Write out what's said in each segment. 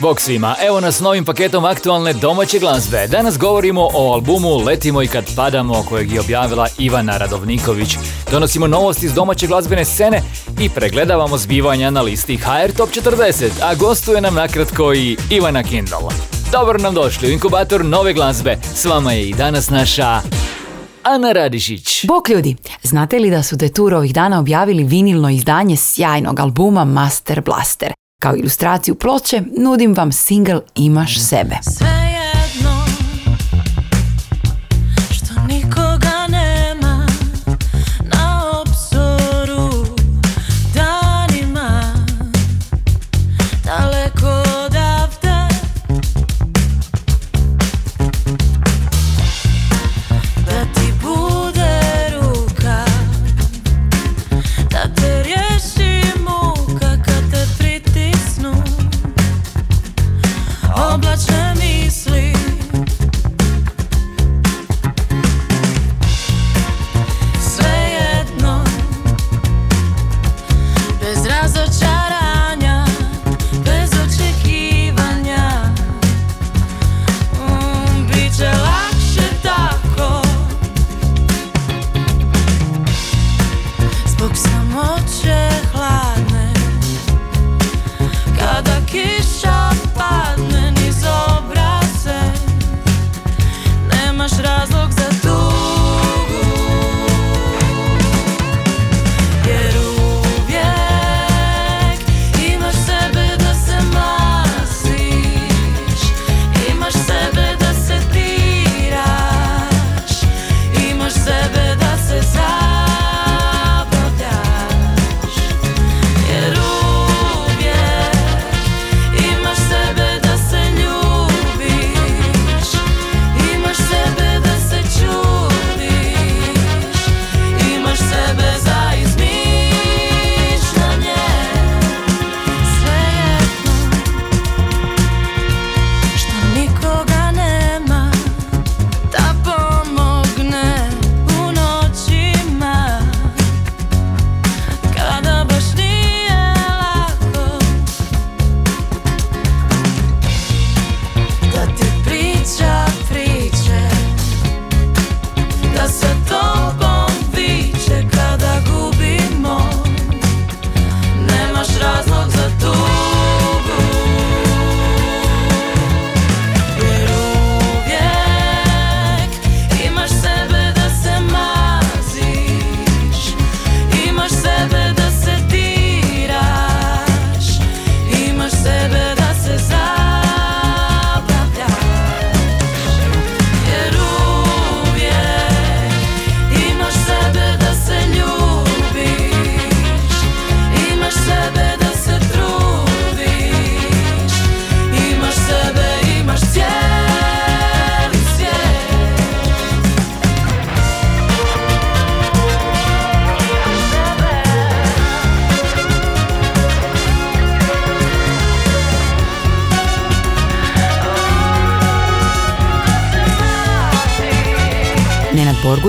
Bog svima, evo nas novim paketom aktualne domaće glazbe. Danas govorimo o albumu Letimo i kad padamo kojeg je objavila Ivana Radovniković. Donosimo novosti iz domaće glazbene scene i pregledavamo zbivanja na listi HR Top 40, a gostuje nam nakratko i Ivana Kindle. Dobro nam došli u inkubator nove glazbe. S vama je i danas naša Ana Radišić. Bok ljudi, znate li da su Detour ovih dana objavili vinilno izdanje sjajnog albuma Master Blaster? Kao ilustraciju ploče nudim vam single Imaš sebe.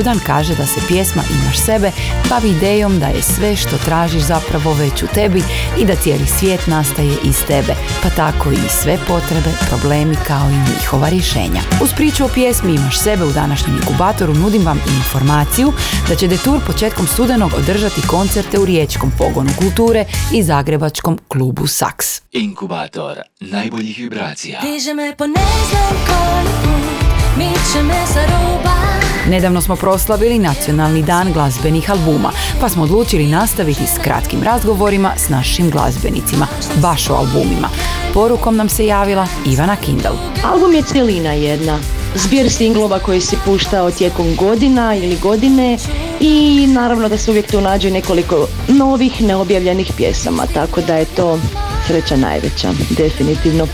Borgudan kaže da se pjesma Imaš sebe bavi idejom da je sve što tražiš zapravo već u tebi i da cijeli svijet nastaje iz tebe, pa tako i sve potrebe, problemi kao i njihova rješenja. Uz priču o pjesmi Imaš sebe u današnjem inkubatoru nudim vam informaciju da će Detour početkom studenog održati koncerte u Riječkom pogonu kulture i Zagrebačkom klubu Saks. Inkubator najboljih vibracija. Diže me po ne znam koji Nedavno smo proslavili nacionalni dan glazbenih albuma, pa smo odlučili nastaviti s kratkim razgovorima s našim glazbenicima, baš o albumima. Porukom nam se javila Ivana Kindle. Album je cjelina jedna. Zbir singlova koji si puštao tijekom godina ili godine i naravno da se uvijek tu nađe nekoliko novih neobjavljenih pjesama, tako da je to sreća najveća, definitivno.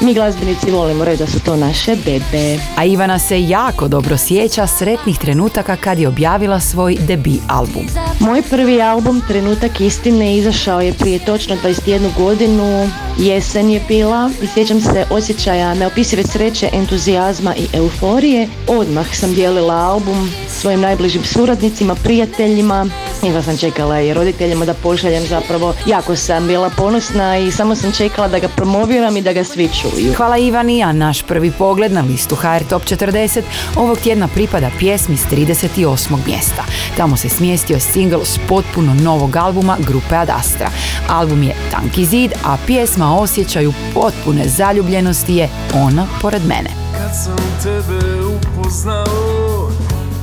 mi glazbenici volimo reći da su to naše bebe. A Ivana se jako dobro sjeća sretnih trenutaka kad je objavila svoj debi album. Moj prvi album Trenutak istine izašao je prije točno 21 godinu, jesen je bila i sjećam se osjećaja neopisive sreće, entuzijazma i euforije. Odmah sam dijelila album svojim najbližim suradnicima, prijateljima, jedva sam čekala i roditeljima da pošaljem zapravo. Jako sam bila ponosna i samo sam čekala da ga promoviram i da ga svi čuju. Hvala Ivani, a naš prvi pogled na listu HR Top 40 ovog tjedna pripada pjesmi s 38. mjesta. Tamo se smjestio single s potpuno novog albuma grupe Ad Astra. Album je Tanki zid, a pjesma osjećaju potpune zaljubljenosti je Ona pored mene. Kad sam tebe upoznao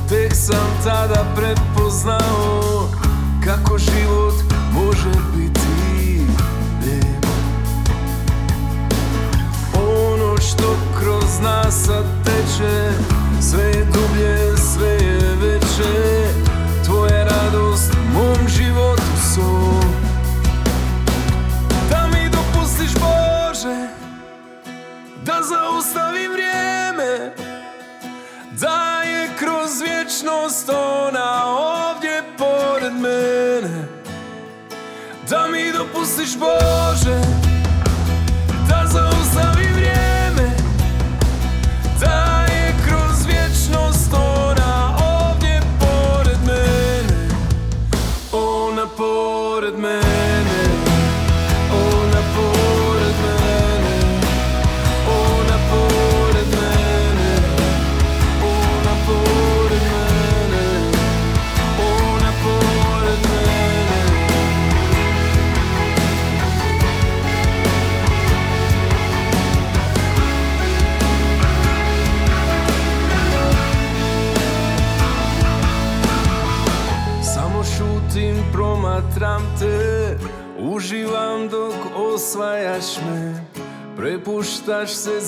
Tek sam tada prepoznao Kako život može biti lijep Ono što kroz nas sad teče Sve je dublje, sve je veće. Tvoja radost mom životu sol Da mi dopustiš Bože da zaustavim vrijeme Da kroz vječnost ona ovdje pored mene. Da mi dopustiš Bože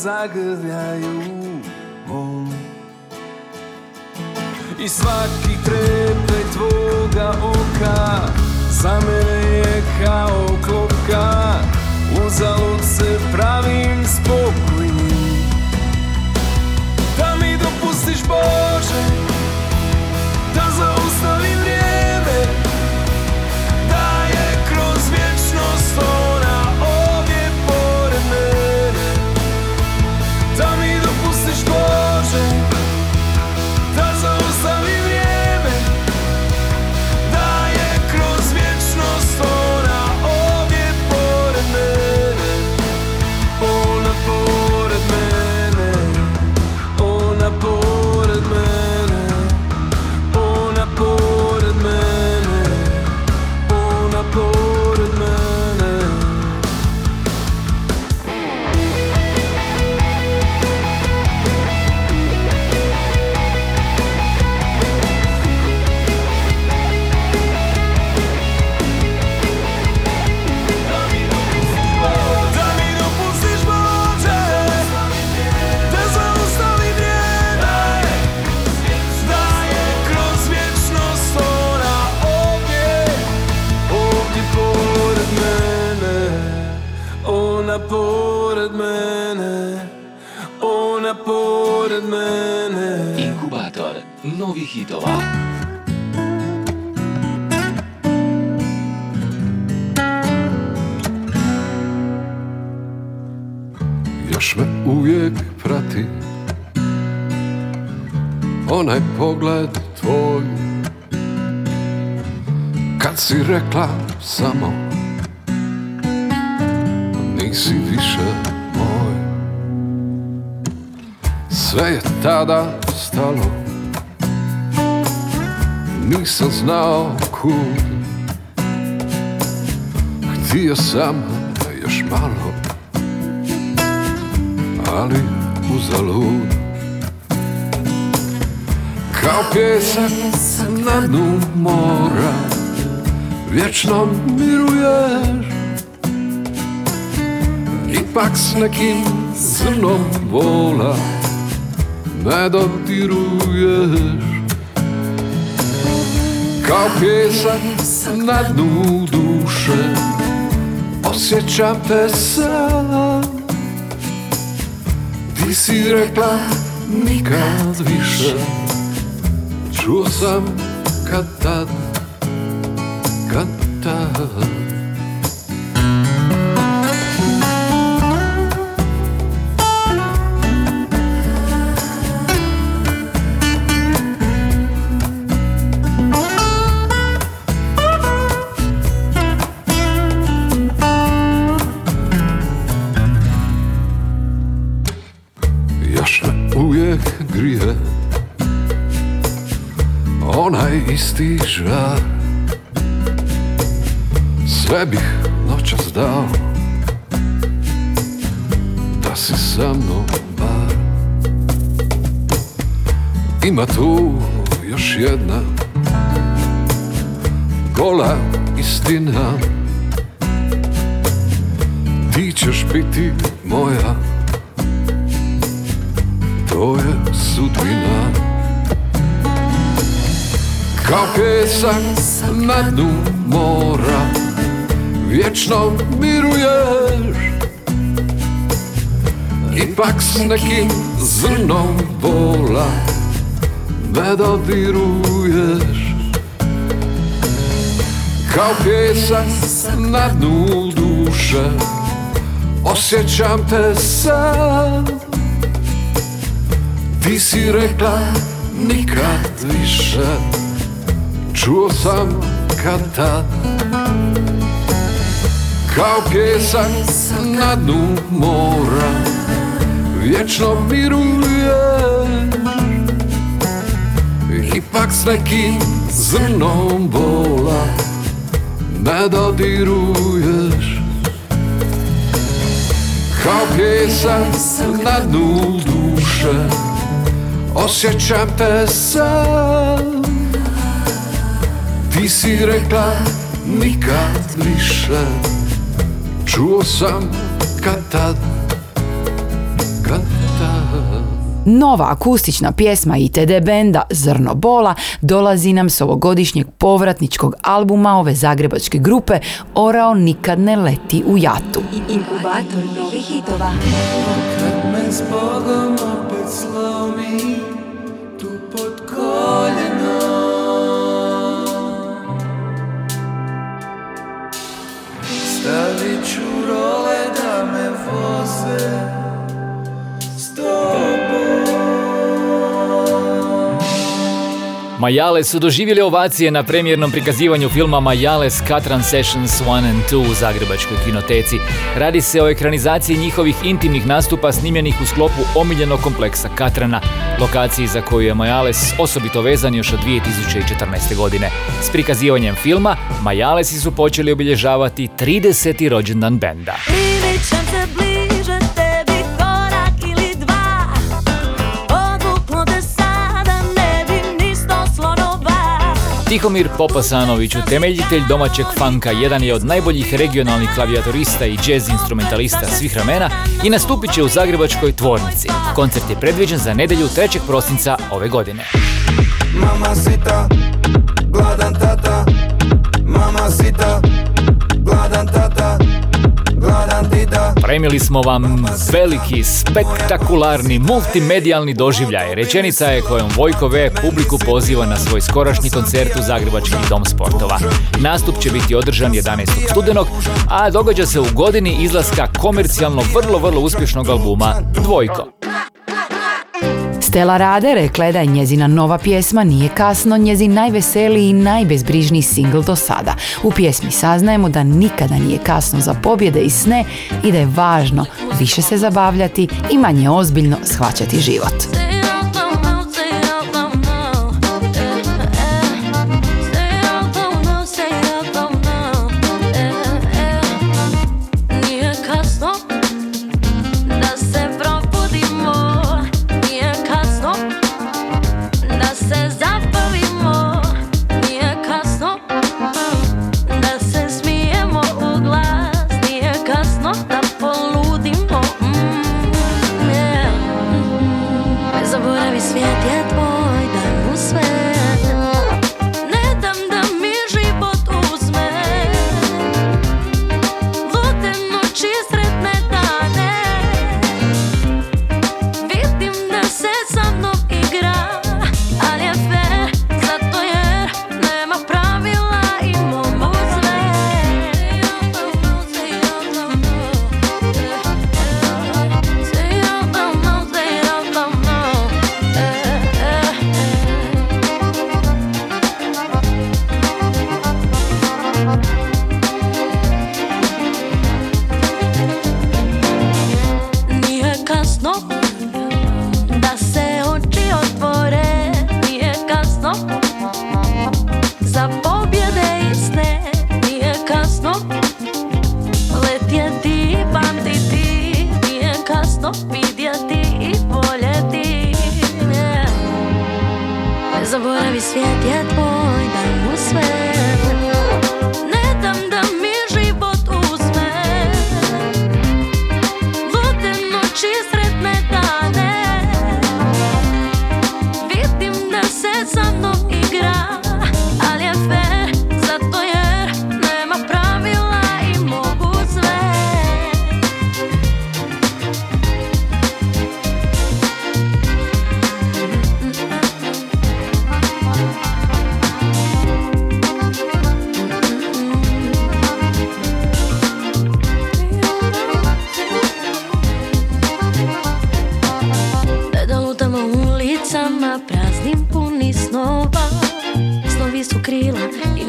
zagrljaju mom. I svaki tada stalo. Nisam znao kud. Htio sam još malo ali uzalud. Kao pjesak na dnu mora Vječno miruješ. Ipak s nekim zrnom vola Ne dodiruješ Kao pjesak na dnu duše Osjećam te sam. Ti si rekla nikad više. Čuo sam kad tad, kad tad Bih noćas dao Da si sa mnom bar. Ima tu još jedna Gola istina. Ti ćeš biti moja to je sudbina. Kao pesak na dnu mora Vječno miruješ. Ipak s nekim zrnom bola Me dodiruješ. Kao pjesak na dnu duše Osjećam te sad ti si rekla nikad više. Čuo sam kad tad Kao pjesak na dnu mora. Vječno miruje Ipak s nekim zrnom bola Ne dodiruješ. Kao pjesak na dnu duše Osjećam te sam. Ti si rekla nikad više Čuo sam kad tad Kad tad Nova akustična pjesma ITD benda Zrno bola dolazi nam s ovogodišnjeg povratničkog albuma ove zagrebačke grupe Orao nikad ne leti u jatu. Inkubator novih hitova. Kad me s Bogom opet slomi Tu pod koljeno Stavit ću role da me voze S Majale su doživjeli ovacije na premijernom prikazivanju filma Majales Katran Sessions 1 and 2 u Zagrebačkoj kinoteci. Radi se o ekranizaciji njihovih intimnih nastupa snimljenih u sklopu omiljenog kompleksa Katrana, lokaciji za koju je Majales osobito vezan još od 2014. godine. S prikazivanjem filma Majalesi su počeli obilježavati 30. rođendan benda. Tihomir Popasanović, utemeljitelj domaćeg funka, jedan je od najboljih regionalnih klavijatorista i jazz instrumentalista svih vremena i nastupit će u Zagrebačkoj tvornici. Koncert je predviđen za nedjelju 3. prosinca ove godine. Mama sita, gladan tata Mama sita, gladan tata Premili smo vam veliki, spektakularni, multimedijalni doživljaj. Rečenica je kojom Vojko V publiku poziva na svoj skorašnji koncert u Zagrebački dom sportova. Nastup će biti održan 11. studenog, a događa se u godini izlaska komercijalno vrlo, vrlo uspješnog albuma Dvojko. Stella Rade rekla je da je njezina nova pjesma Nije kasno njezin najveseliji i najbezbrižniji singl do sada. U pjesmi saznajemo da nikada nije kasno za pobjede i sne i da je važno više se zabavljati i manje ozbiljno shvaćati život.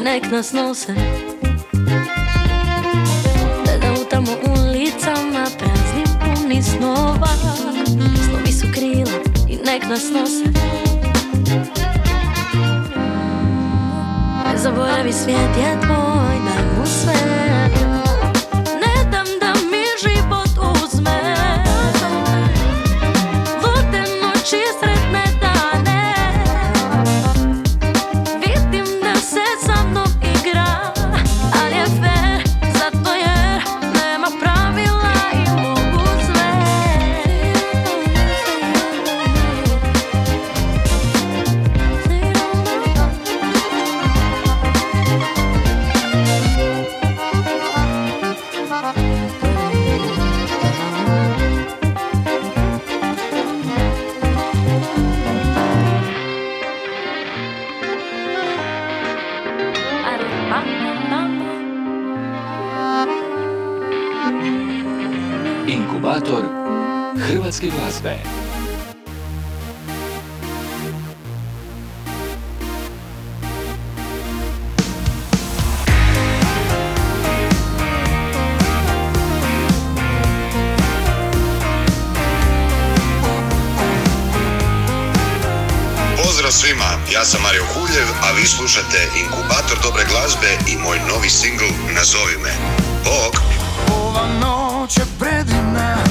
nek nas nose. Da tamo ulicama prazni puni snova. Slovi su krila i nek nas nose. Ne zaboravi svijet je tvoj da dobre glazbe i moj novi singl Nazovi me. Bog! Ova noć je predivna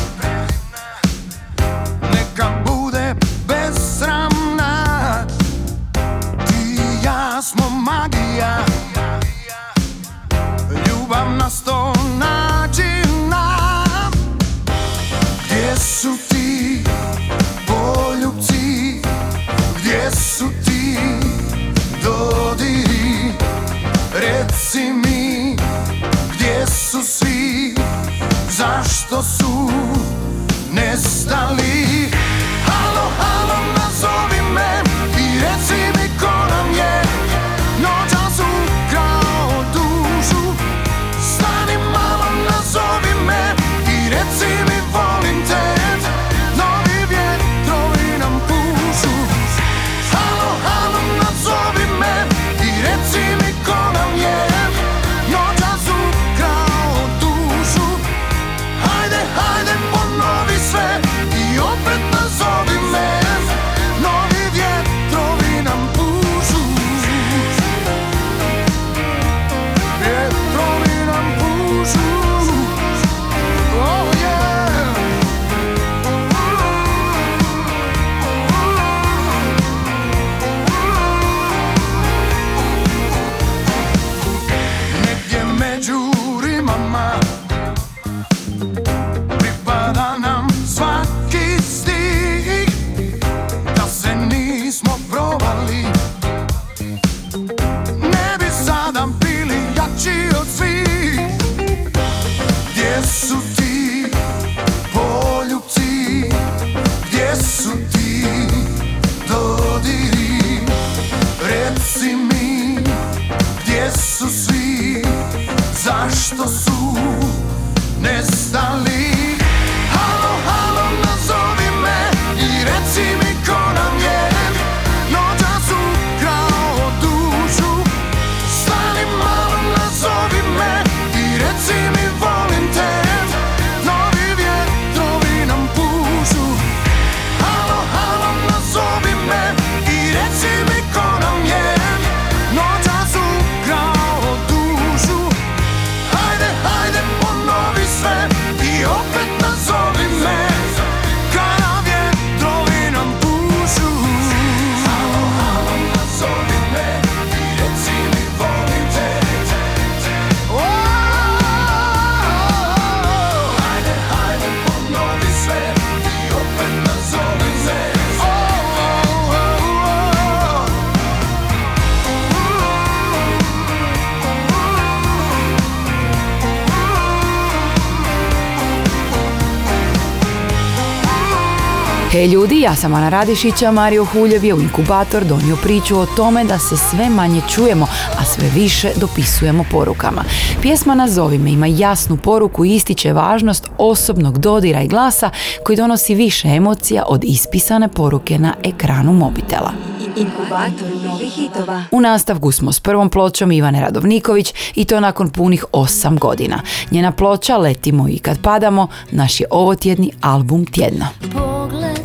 Hej ljudi, ja sam Ana Radišić, a Mario Huljev je u inkubator donio priču o tome da se sve manje čujemo, a sve više dopisujemo porukama. Pjesma Nazovi me ima jasnu poruku i ističe važnost osobnog dodira i glasa koji donosi više emocija od ispisane poruke na ekranu mobitela. Inkubator novih hitova. U nastavku smo s prvom pločom Ivane Radovniković i to nakon punih osam godina. Njena ploča Letimo i kad padamo naš je ovotjedni album tjedna. Pogled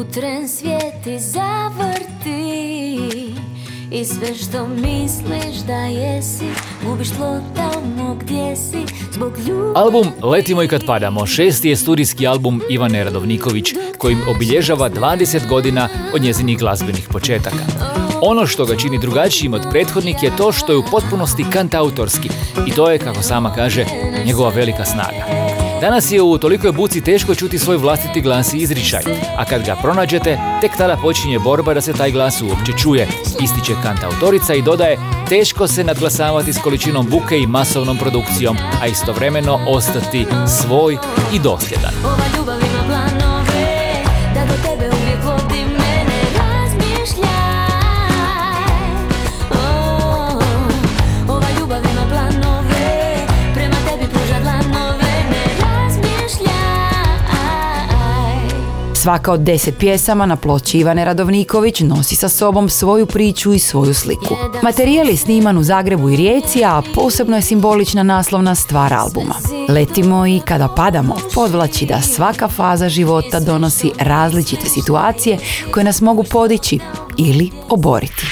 U tren svijeti zavrti I sve što misliš da jesi Gubiš tlo tamo gdje si Zbog ljubavi Album Letimo i kad padamo šesti je studijski album Ivane Radovniković kojim obilježava 20 godina od njezinih glazbenih početaka. Ono što ga čini drugačijim od prethodnik je to što je u potpunosti kantautorski i to je, kako sama kaže, njegova velika snaga. Danas je u tolikoj buci teško čuti svoj vlastiti glas i izričaj, a kad ga pronađete, tek tada počinje borba da se taj glas uopće čuje, ističe kantautorica i dodaje teško se nadglasavati s količinom buke i masovnom produkcijom, a istovremeno ostati svoj i dosljedan. Svaka od deset pjesama na ploči Ivane Radovniković nosi sa sobom svoju priču i svoju sliku. Materijal je sniman u Zagrebu i Rijeci, a posebno je simbolična naslovna stvar albuma. Letimo i kada padamo, podvlači da svaka faza života donosi različite situacije koje nas mogu podići ili oboriti.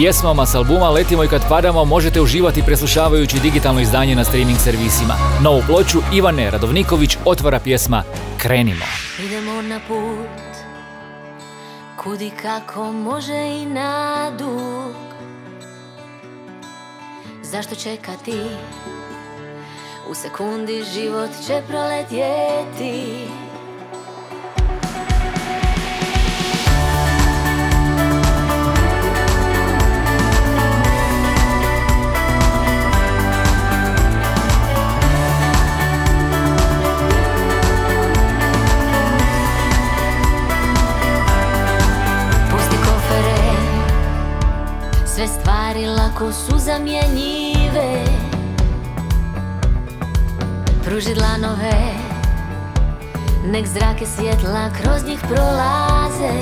Pjesmama s albuma Letimo i kad padamo možete uživati preslušavajući digitalno izdanje na streaming servisima. Novu ploču Ivane Radovniković otvara pjesma Krenimo. Idemo na put Kudi kako može i na dug Zašto čekati U sekundi život će proletjeti stvari lako su zamjenjive. Pruži dlanove Nek zrake svjetla kroz njih prolaze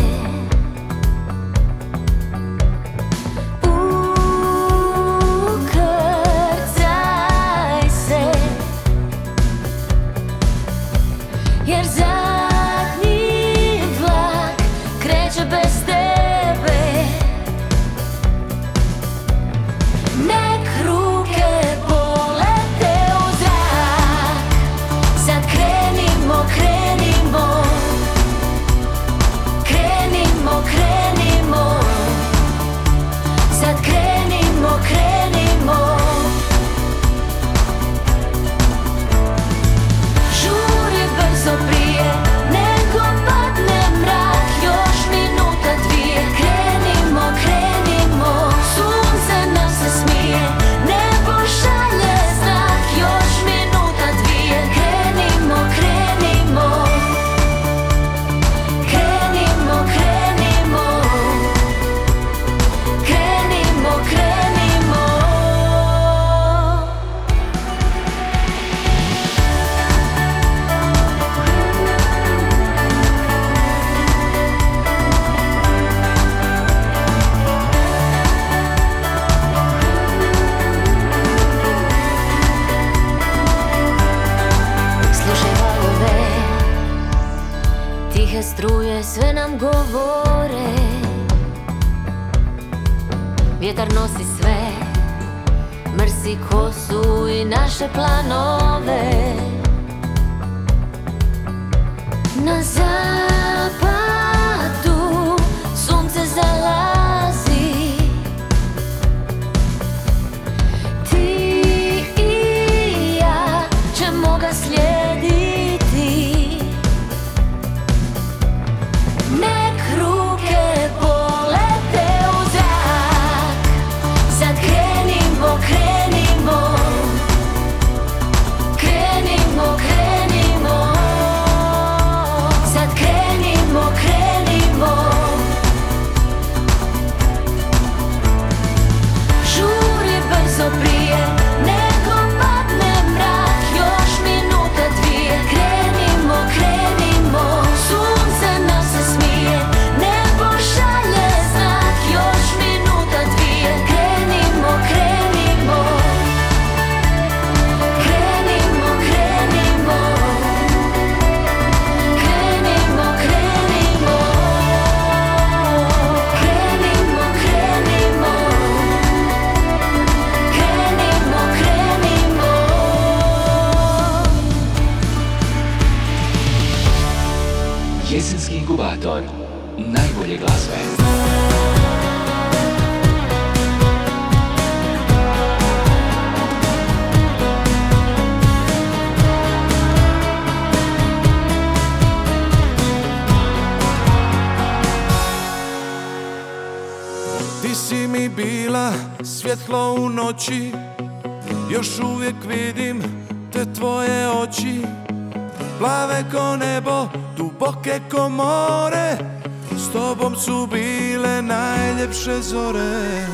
zore,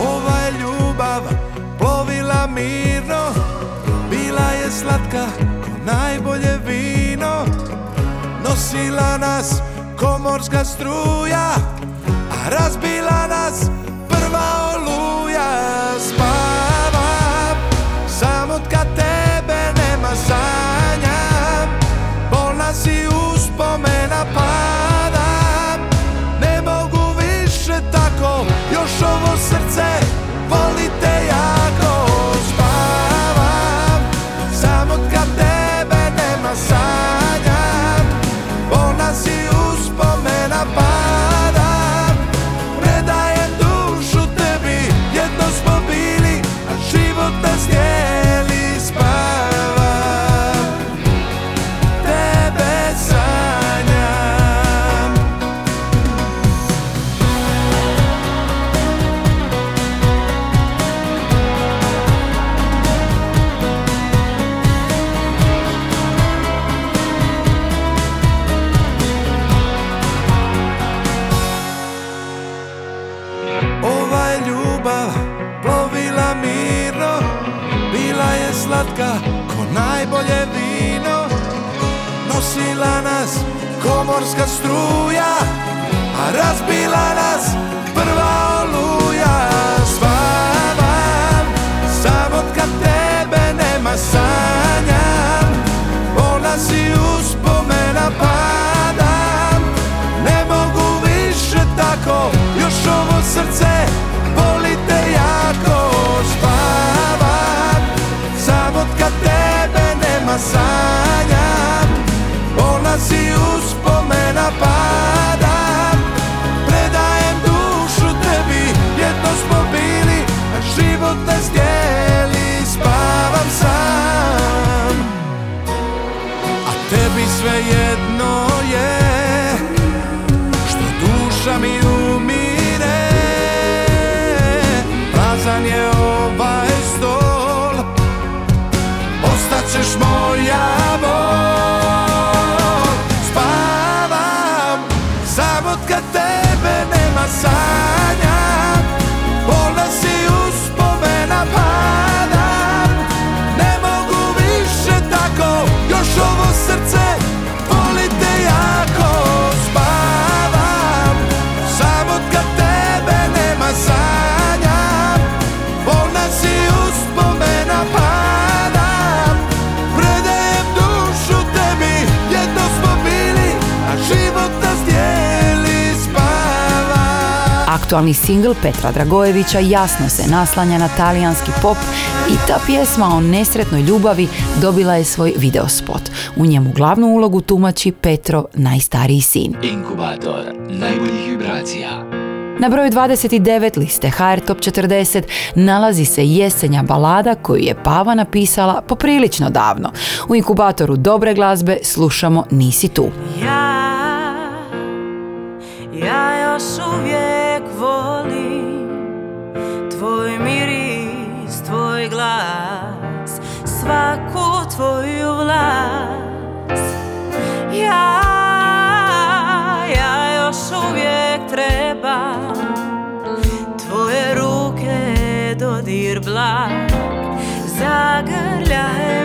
Ova je ljubav plovila mirno Bila je slatka ko najbolje vino. Nosila nas komorska struja A razbila nas Aktualni singl Petra Dragojevića jasno se naslanja na talijanski pop i ta pjesma o nesretnoj ljubavi dobila je svoj videospot. U njemu glavnu ulogu tumači Petro, najstariji sin. Inkubator najboljih vibracija. Na broju 29 liste HR Top 40 nalazi se jesenja balada koju je Pava napisala poprilično davno. U inkubatoru dobre glazbe slušamo Nisi tu. Ja, ja još uvijek volim. Tvoj miris, tvoj glas Svaku tvoju vlast. Ja, ja još uvijek trebam Tvoje ruke dodir blag Zagrljaj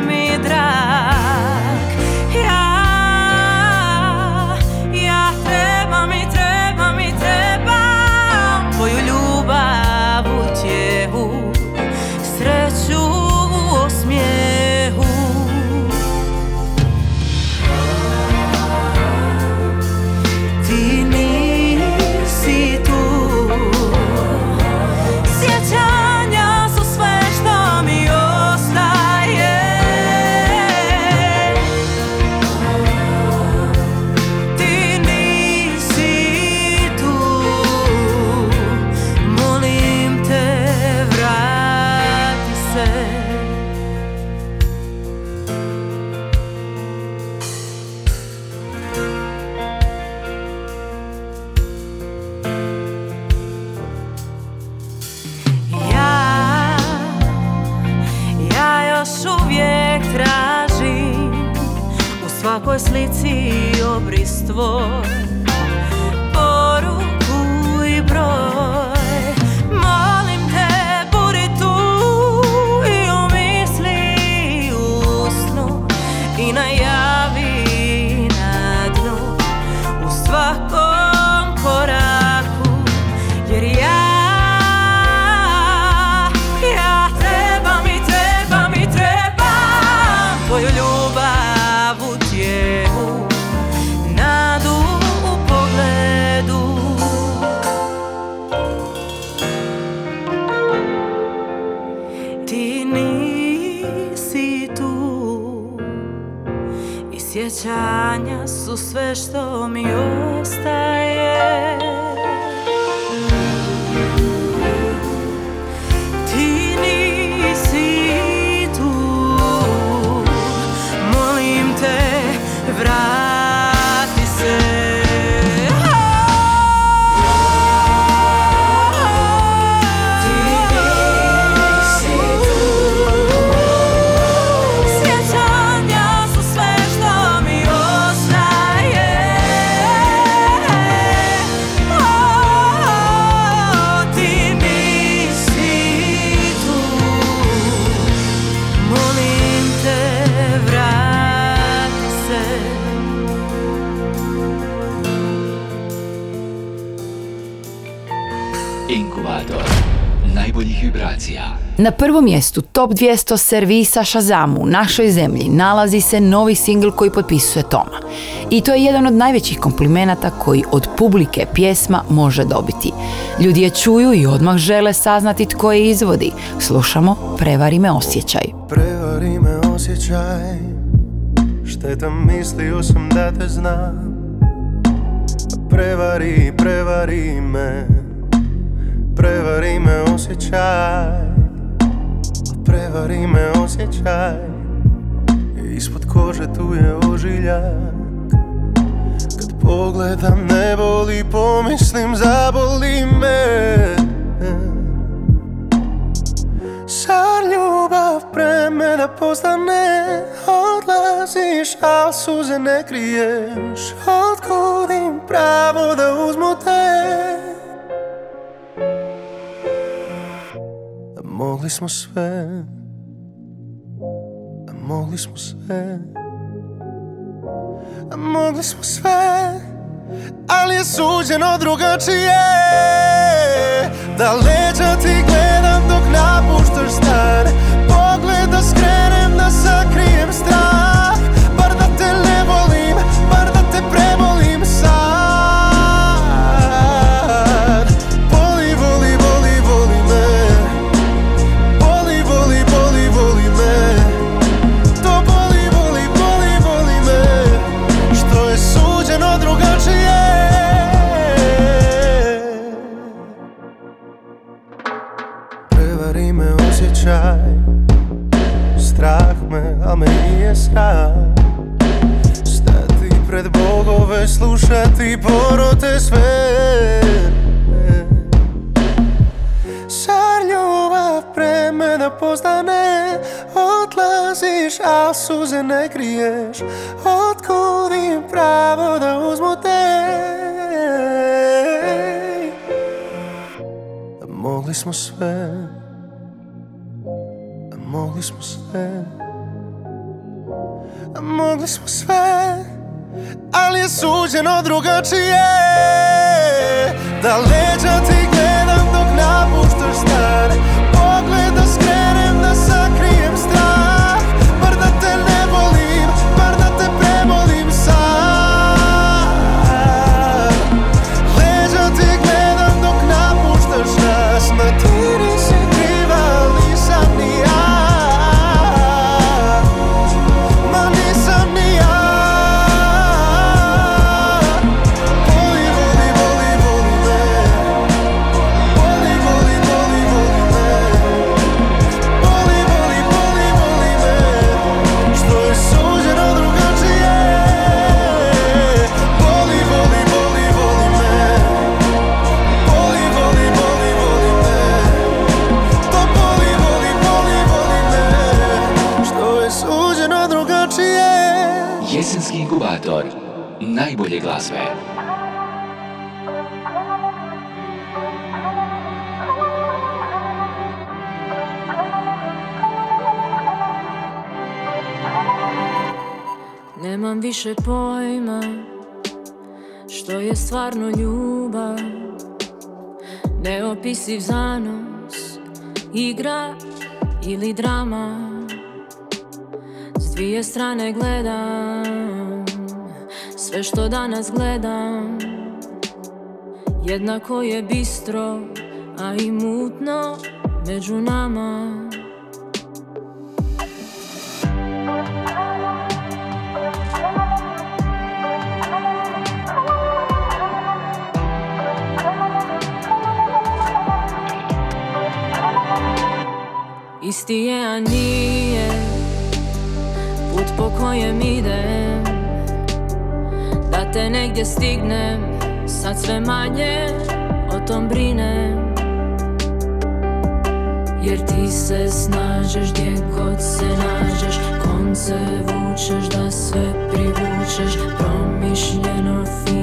I najavi sjećanja su sve što mi ostaje Na prvom mjestu top 200 servisa Shazamu u našoj zemlji nalazi se novi singl koji potpisuje Toma. I to je jedan od najvećih komplimenata koji od publike pjesma može dobiti. Ljudi je čuju i odmah žele saznati tko je izvodi. Slušamo Prevari me osjećaj. Prevari me osjećaj Šteta mislio sam da te znam Prevari, prevari me Prevari me osjećaj Prevari me osjećaj. Ispod kože tu je ožiljak. Kad pogledam ne boli Pomislim zaboli me. Zar ljubav pre mene postane Odlaziš, al suze ne kriješ. Otkud im pravo da uzmu te Mogli smo sve. Mogli smo sve. Mogli smo sve. Ali je suđeno drugačije. Da leđa ti gledam dok napuštaš stan. Pogled da skrenem da sakrijem strah ista Stati pred bogove, slušati porote sve. Sar ljubav pre mene postane Odlaziš, a suze ne kriješ Otkud im pravo da uzmu te? Mogli smo sve. Mogli smo sve. Mogli smo sve Ali je suđeno drugačije. Da leđa ti gledam dok napuštaš stan najbolje glazbe. Nemam više pojma Što je stvarno ljubav. Neopisiv zanos Igra ili drama. S dvije strane gledam Sve što danas gledam. Jednako je bistro A i mutno među nama. Isti je, a nije Put po kojem idem Da te negdje stignem Sad sve manje o tom brinem. Jer ti se snađeš gdje god se nađeš Konce vučeš da sve privučeš Promišljeno fin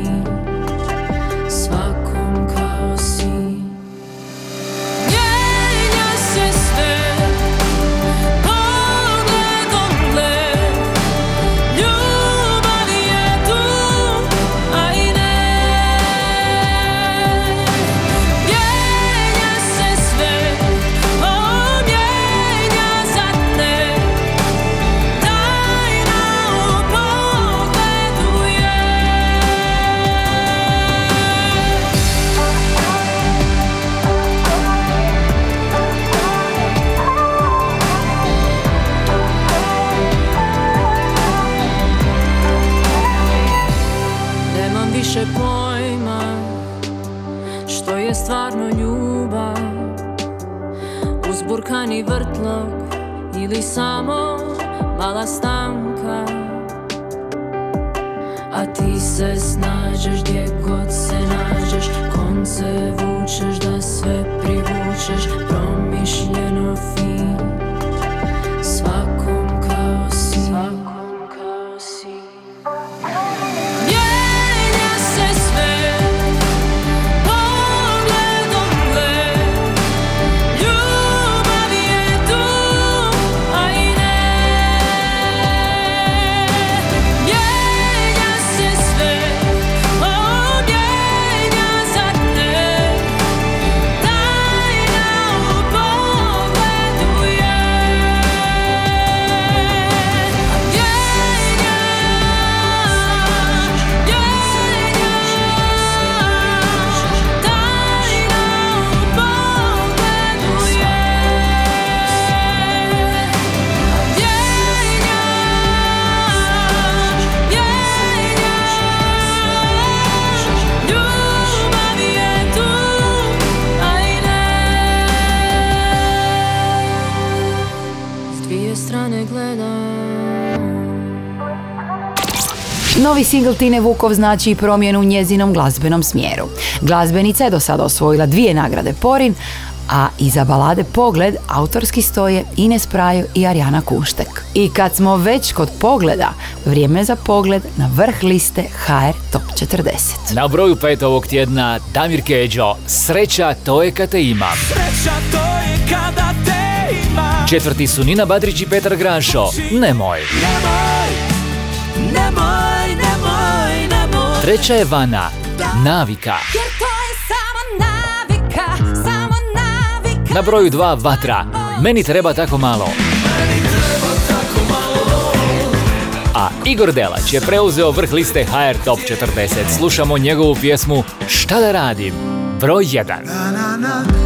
ne gledam Novi singl Tine Vukov znači i promjenu u njezinom glazbenom smjeru. Glazbenica je do sada osvojila dvije nagrade Porin, a iza balade Pogled autorski stoje Ines Praju i Arjana Kuštek. I kad smo već kod pogleda, vrijeme za pogled na vrh liste HR Top 40. Na broju pet ovog tjedna Damir Keđo, Sreća to je kad te imam. Sreća to je kada te Četvrti su Nina Badrić i Petar Granšo, Nemoj. Nemoj, nemoj, nemoj, nemoj Treća je Vana, Navika. Jer to je samo navika, samo navika Na broju dva Vatra, Meni treba tako malo. A Igor Delać je preuzeo vrh liste HR Top 40. Slušamo njegovu pjesmu Šta da radim? Broj 1.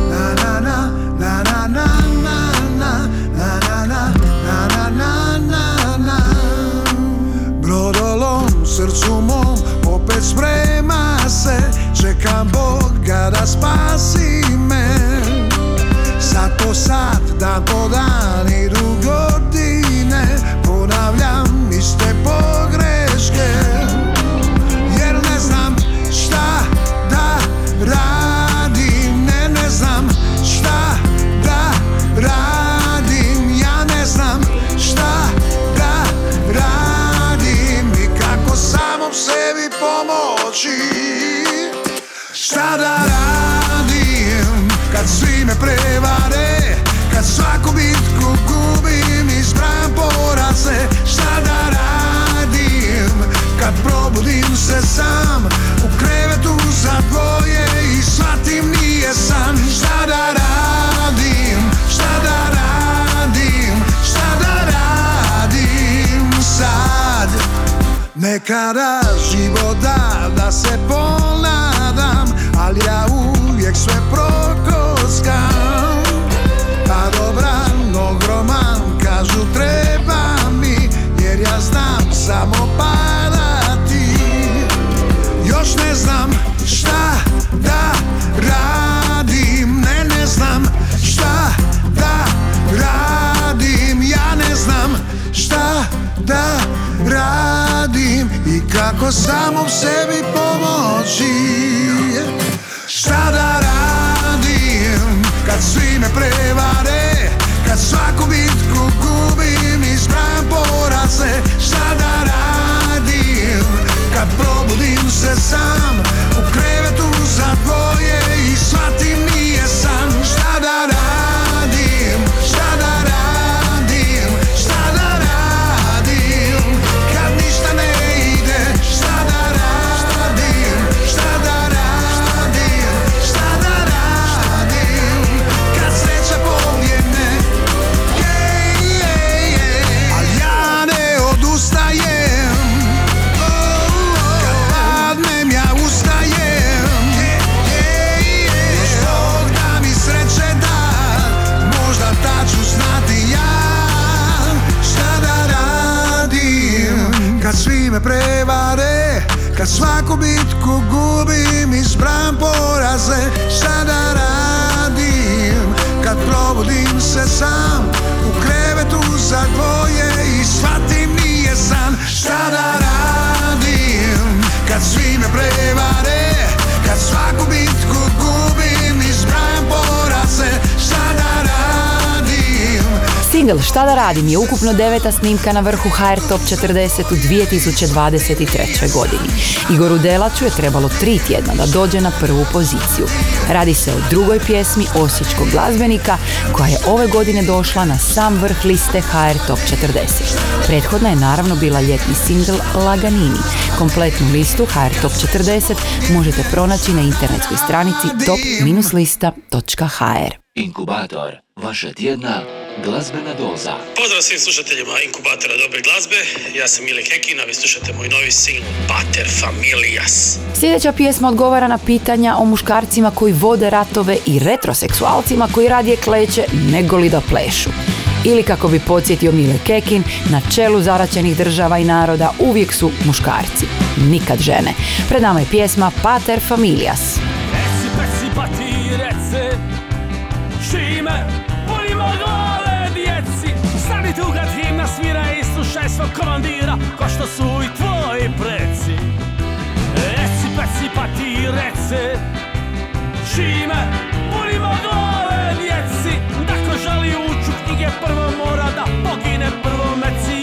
opet sprema se Čekam Boga da spasi me. Zato sad, dan po Ponavljam iste pogreške pomoći Šta da radim kad svi me prevare? Kad svaku bitku gubim i zbram poraze. Šta da radim kad probudim se sam? U krevetu za dvoje i shvatim nije san. Šta da radim, šta radim, šta radim sad? Nekada život se ponadam Ali ja uvijek sve prokoskam. Pa dobran ogroman kažu treba mi Jer ja znam samo padati. Još ne znam kako samom sebi pomoći? Šta da radim kad svi me prevare? Kad svaku bitku gubim i zbram poraze? Šta da radim kad probudim se sam? U krevetu za dvoje i shvatim svaku bitku gubim i zbram poraze Single Šta da radim je ukupno deveta snimka na vrhu HR Top 40 u 2023. godini. Igoru Delaču je trebalo tri tjedna da dođe na prvu poziciju. Radi se o drugoj pjesmi osječkog glazbenika koja je ove godine došla na sam vrh liste HR Top 40. Prethodna je naravno bila ljetni single Laganini. Kompletnu listu HR Top 40 možete pronaći na internetskoj stranici top-lista.hr. Inkubator, vaša tjedna glazbena doza. Pozdrav svim slušateljima Inkubatora Dobre glazbe, ja sam Mile Kekin, a vi slušate moj novi singl Pater Familias. Sljedeća pjesma odgovara na pitanja o muškarcima koji vode ratove i retroseksualcima koji radije kleće nego li da plešu. Ili kako bi podsjetio Mile Kekin, na čelu zaraćenih država i naroda uvijek su muškarci, nikad žene. Pred nama je pjesma Pater Familias. Reci, Druga himna svira i slušaj svog komandira Ko što su i tvoji preci. Reci peci pa ti rece Čime punimo glave djeci Da ko želi ući u knjige prvo mora da pogine prvo meci.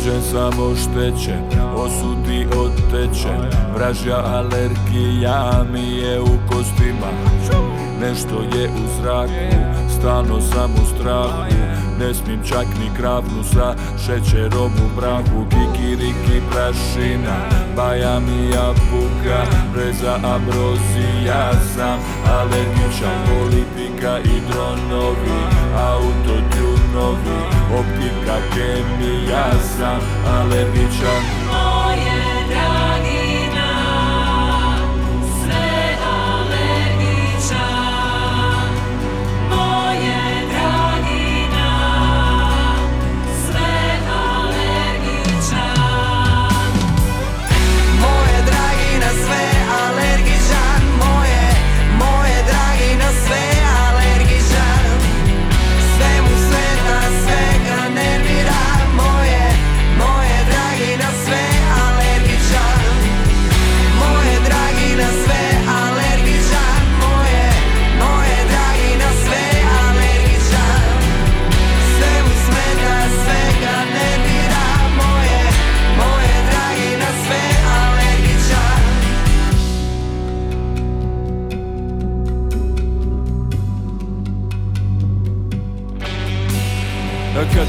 rođen sam oštećen Osudi otečen Vražja alergija mi je u kostima. Nešto je u zraku Stalno sam u strahu. Ne smijem čak ni kravnu sa šećerom u braku. Kikiriki prašina Baja mi jabuka. Breza ambrozija sam Alergičan. Politika i dronovi Autotip novi Optika kemija sam alergičan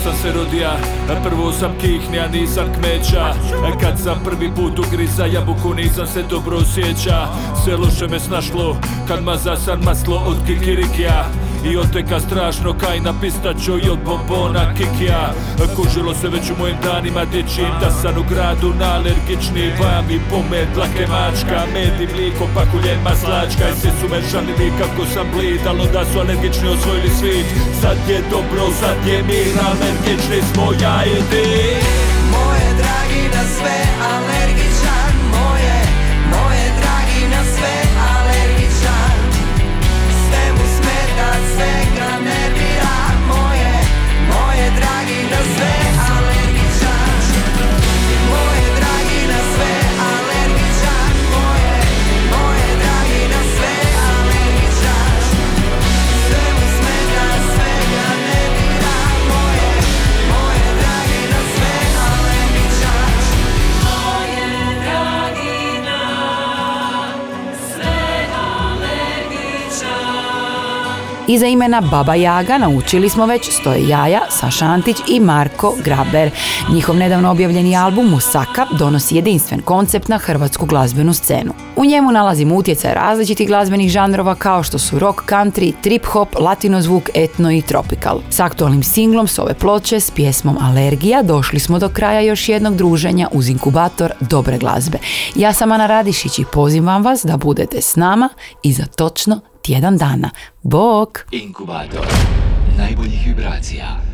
sam se rodija, prvo sam kihnja, nisam kmeća. Kad sam prvi put ugriza jabuku nisam se dobro osjeća. Sve loše me snašlo, kad maza sam maslo od kikirikija. I oteka strašno kaj na pistaču i od bombona kikija. Kužilo se već u mojim danima dječjim Da sam u gradu na alergični Bajam i pomed, dlake mačka Med i mliko, pakuljen maslačka I svi su me žalili kako sam blid Al onda su alergični osvojili svit Sad je dobro, sad je mir Alergični smo ja i ti. Moje dragi na sve alergičan Iza imena Baba Jaga naučili smo već stoje Jaja, Saša Antić i Marko Graber. Njihov nedavno objavljeni album Musaka donosi jedinstven koncept na hrvatsku glazbenu scenu. U njemu nalazimo utjecaj različitih glazbenih žanrova kao što su rock, country, trip hop, latino zvuk, etno i tropical. S aktualnim singlom s ove ploče s pjesmom Alergija došli smo do kraja još jednog druženja uz inkubator dobre glazbe. Ja sam Ana Radišić i pozivam vas da budete s nama i za točno tjedan dana. Bok! Inkubator najboljih vibracija.